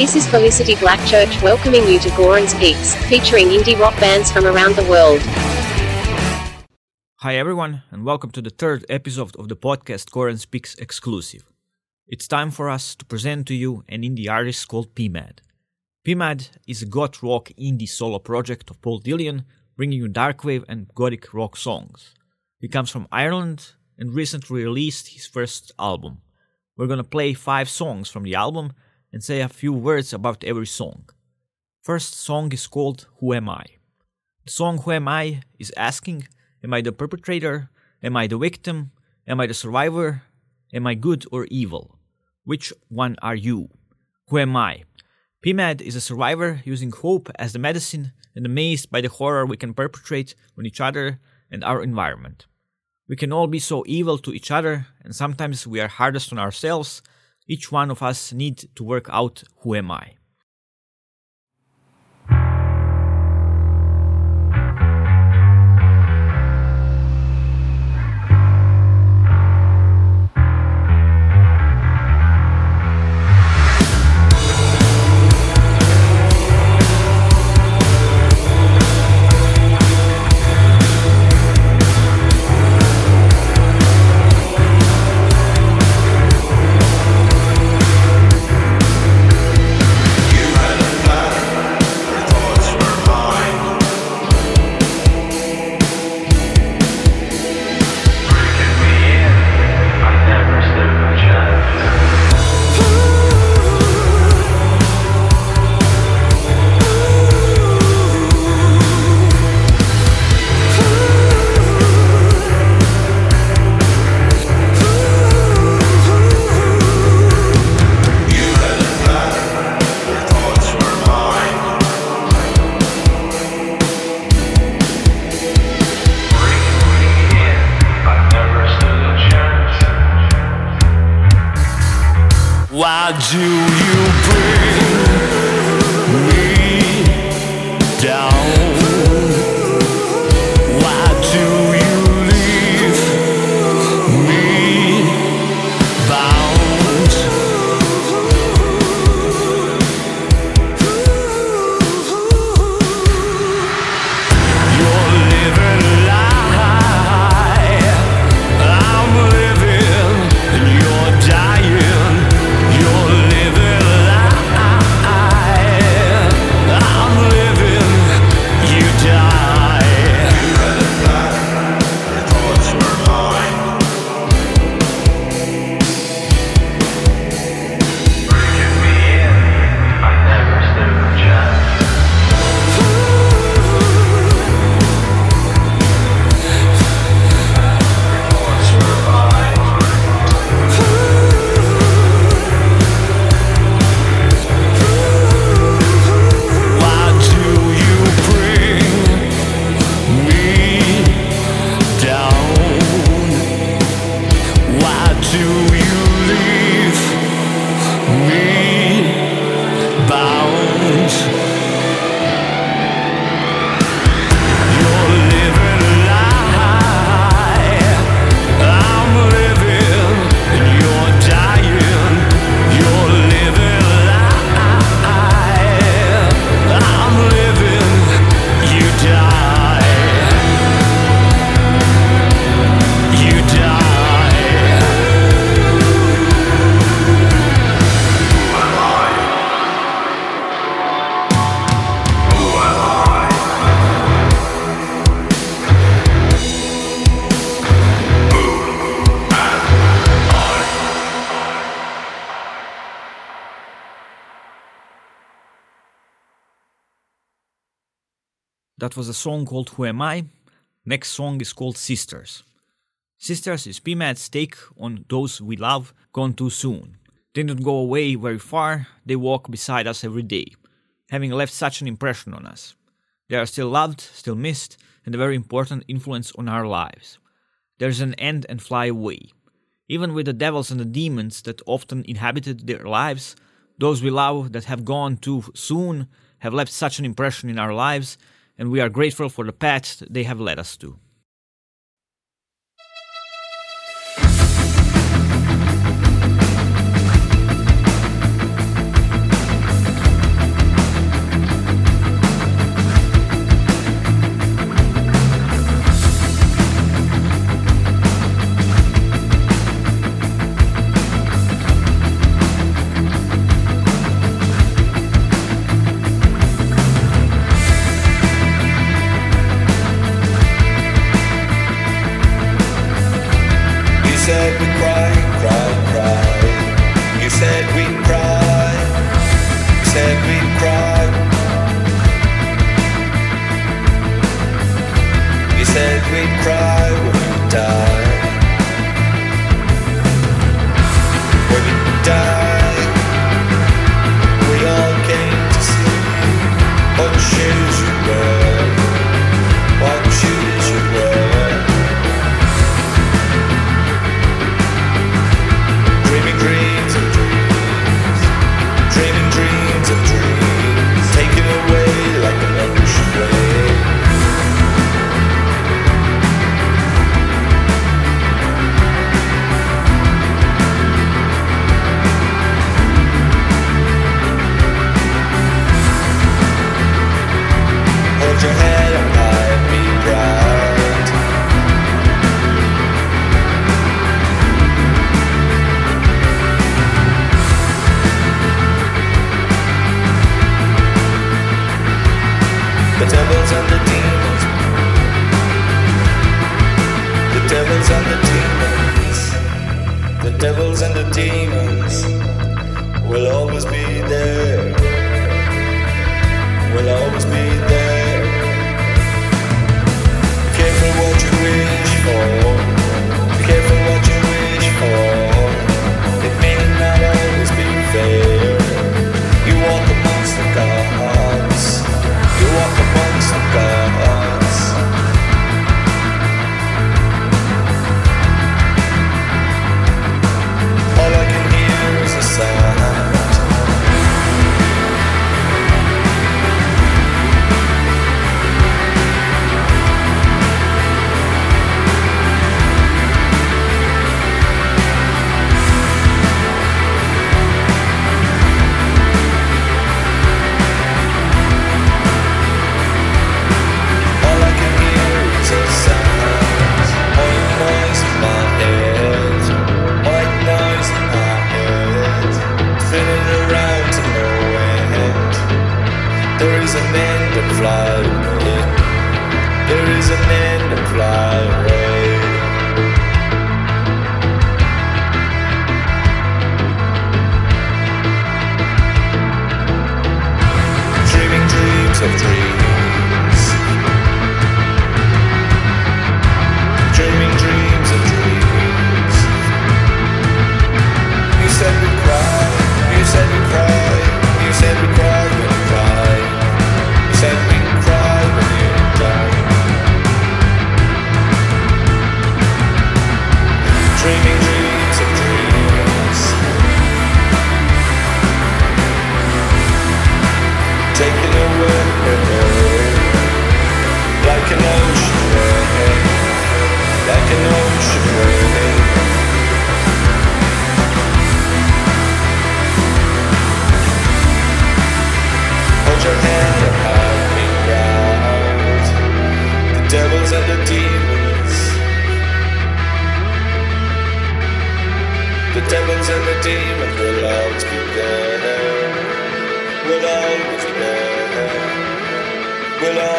This is Felicity Blackchurch welcoming you to Goran's Picks, featuring indie rock bands from around the world. Hi everyone, and welcome to the third episode of the podcast Goran's Picks exclusive. It's time for us to present to you an indie artist called PMAD. PMAD is a goth rock indie solo project of Paul Dillion, bringing you darkwave and gothic rock songs. He comes from Ireland and recently released his first album. We're gonna play five songs from the album and say a few words about every song. First song is called Who Am I? The song Who Am I is asking Am I the perpetrator? Am I the victim? Am I the survivor? Am I good or evil? Which one are you? Who am I? PMAD is a survivor using hope as the medicine and amazed by the horror we can perpetrate on each other and our environment. We can all be so evil to each other, and sometimes we are hardest on ourselves. Each one of us need to work out who am I. Why do you Do you leave me That was a song called Who Am I? Next song is called Sisters. Sisters is PMAD's take on those we love gone too soon. They don't go away very far, they walk beside us every day, having left such an impression on us. They are still loved, still missed, and a very important influence on our lives. There's an end and fly away. Even with the devils and the demons that often inhabited their lives, those we love that have gone too soon have left such an impression in our lives, and we are grateful for the path they have led us to. said we'd cry. You said we'd cry when we die. When we die, we all came to see shoes you wear.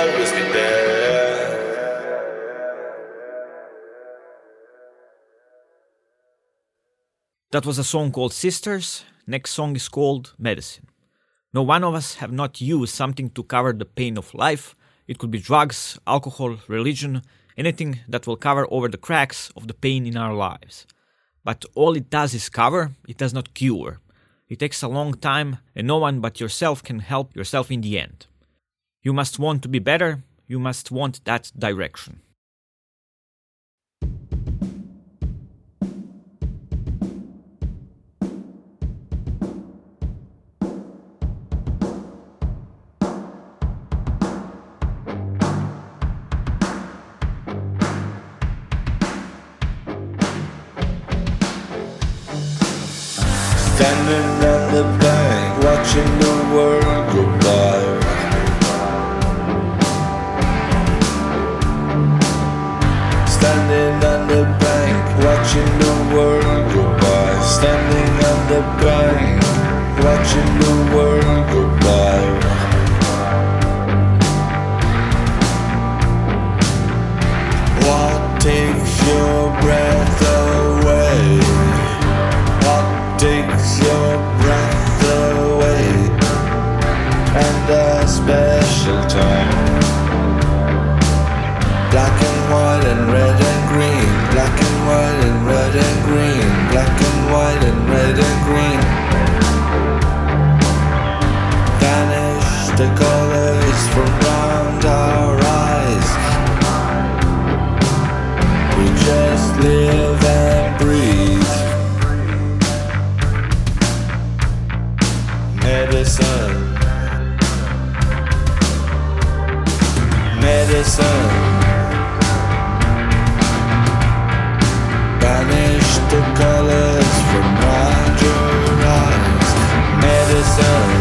always be there. That was a song called Sisters. Next song is called Medicine. No one of us have not used something to cover the pain of life. It could be drugs, alcohol, religion, anything that will cover over the cracks of the pain in our lives. But all it does is cover, it does not cure. It takes a long time, and no one but yourself can help yourself in the end. You must want to be better, you must want that direction. Medicine. Banish the colors from round your eyes. Medicine.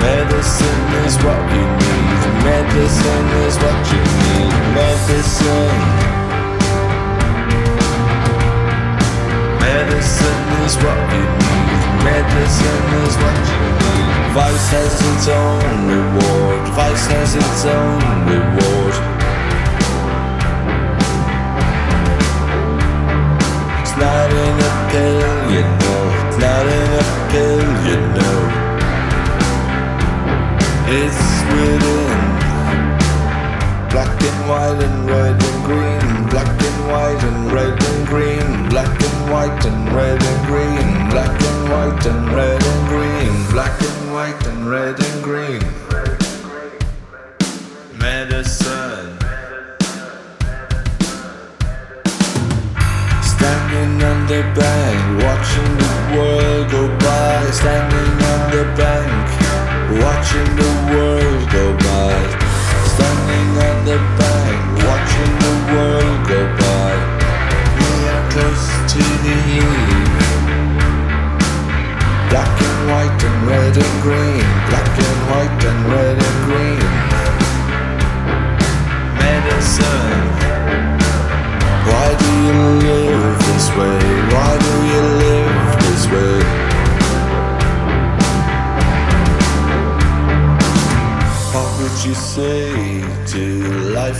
Medicine is what you need. Medicine is what you need. Medicine. Medicine is what you need. Medicine is what you need. Vice has its own reward. Vice has its own reward. It's not in a pill, you know. It's not in a pill, you know. It's within. Black and white and red and green. Black and white and red and green. Black and white and red and green. Black and white and red and green. Black and white and red and green. Medicine. Standing on the bank, watching the world go by. Standing on the bank, watching the world go by. The bank,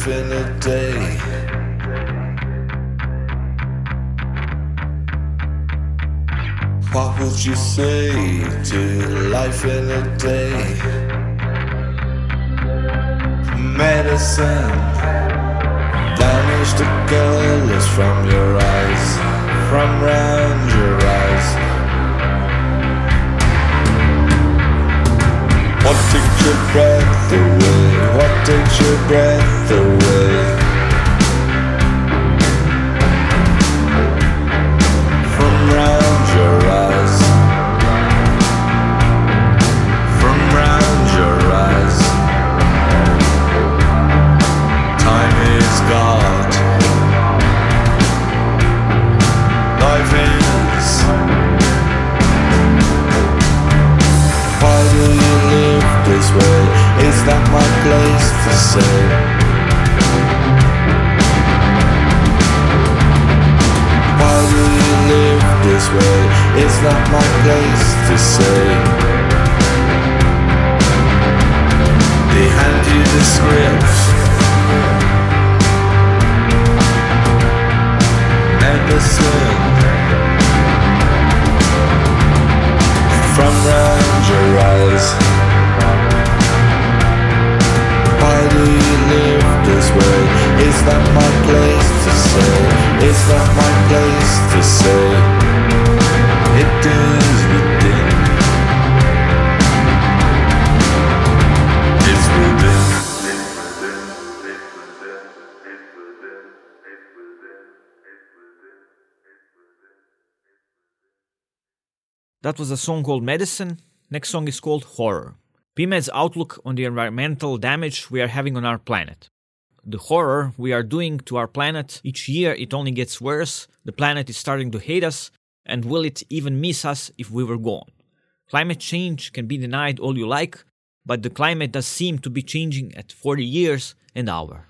in a day? What would you say to life in a day? Medicine. Banish the colors from your eyes, from round your eyes. What takes your breath away? What takes your breath away? To say? This way? It's not my place to say. They hand you the script. medicine from round your eyes. Live this way? Is that my place to say? Is that my place to say? Within. It's within. That was a song called Medicine. Next song is called Horror. PMAD's outlook on the environmental damage we are having on our planet. The horror we are doing to our planet, each year it only gets worse, the planet is starting to hate us, and will it even miss us if we were gone? Climate change can be denied all you like, but the climate does seem to be changing at 40 years an hour.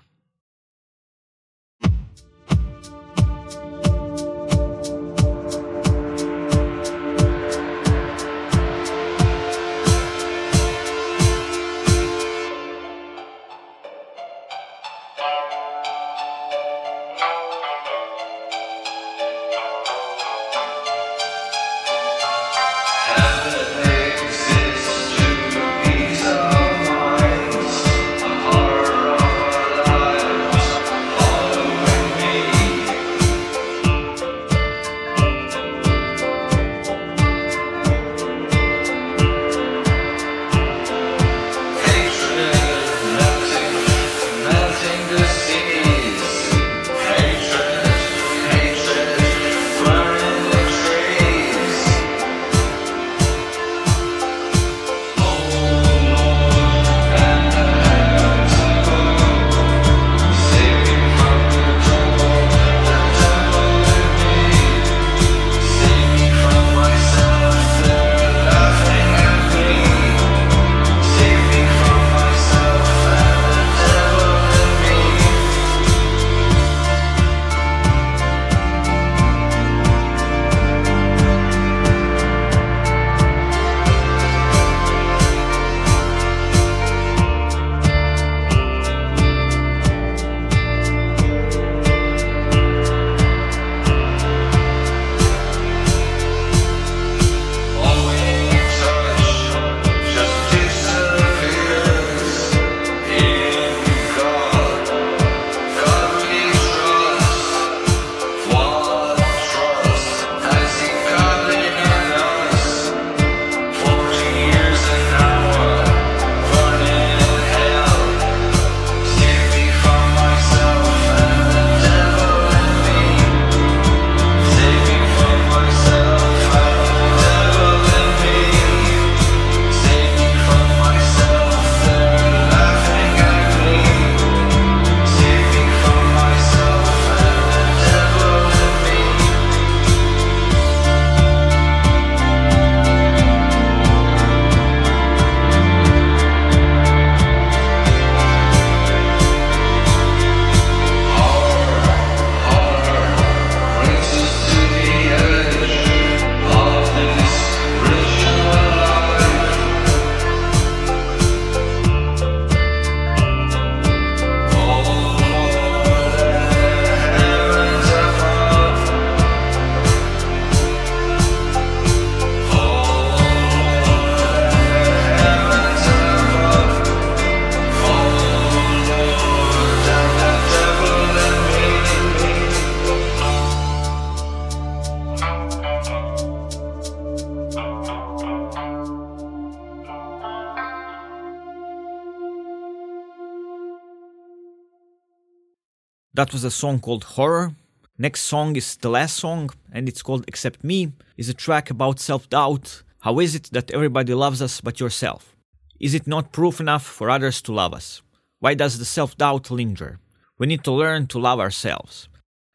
That was a song called Horror. Next song is the last song, and it's called Accept Me. is a track about self-doubt. How is it that everybody loves us but yourself? Is it not proof enough for others to love us? Why does the self-doubt linger? We need to learn to love ourselves.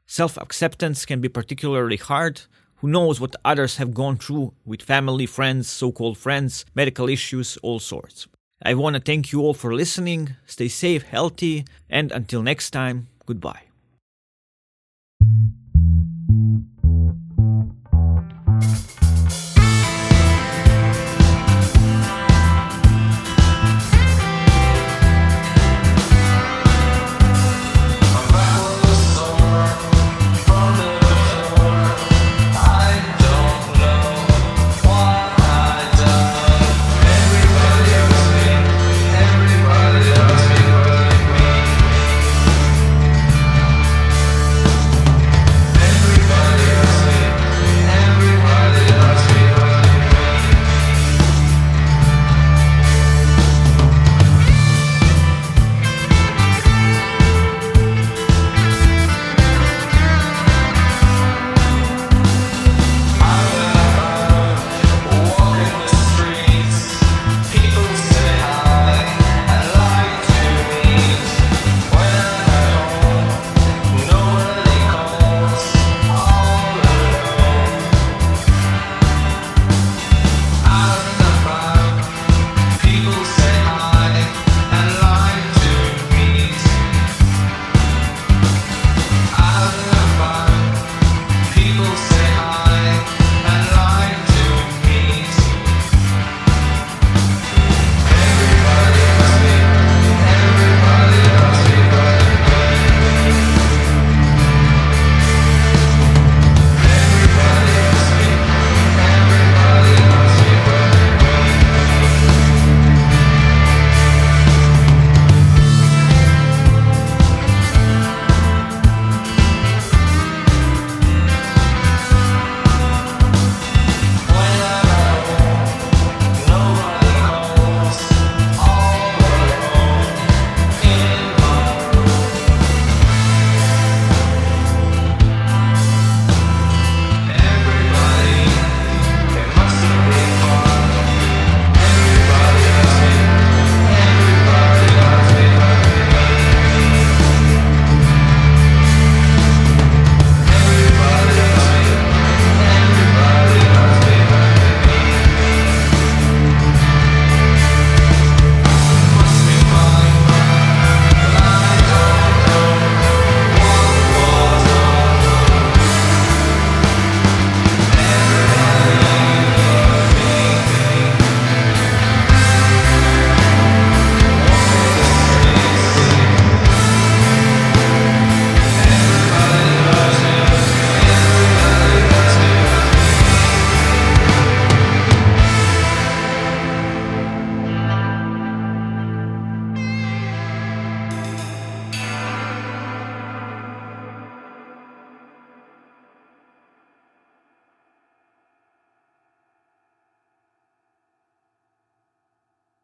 Self-acceptance can be particularly hard. Who knows what others have gone through with family, friends, so-called friends, medical issues, all sorts. I want to thank you all for listening. Stay safe, healthy, and until next time, goodbye.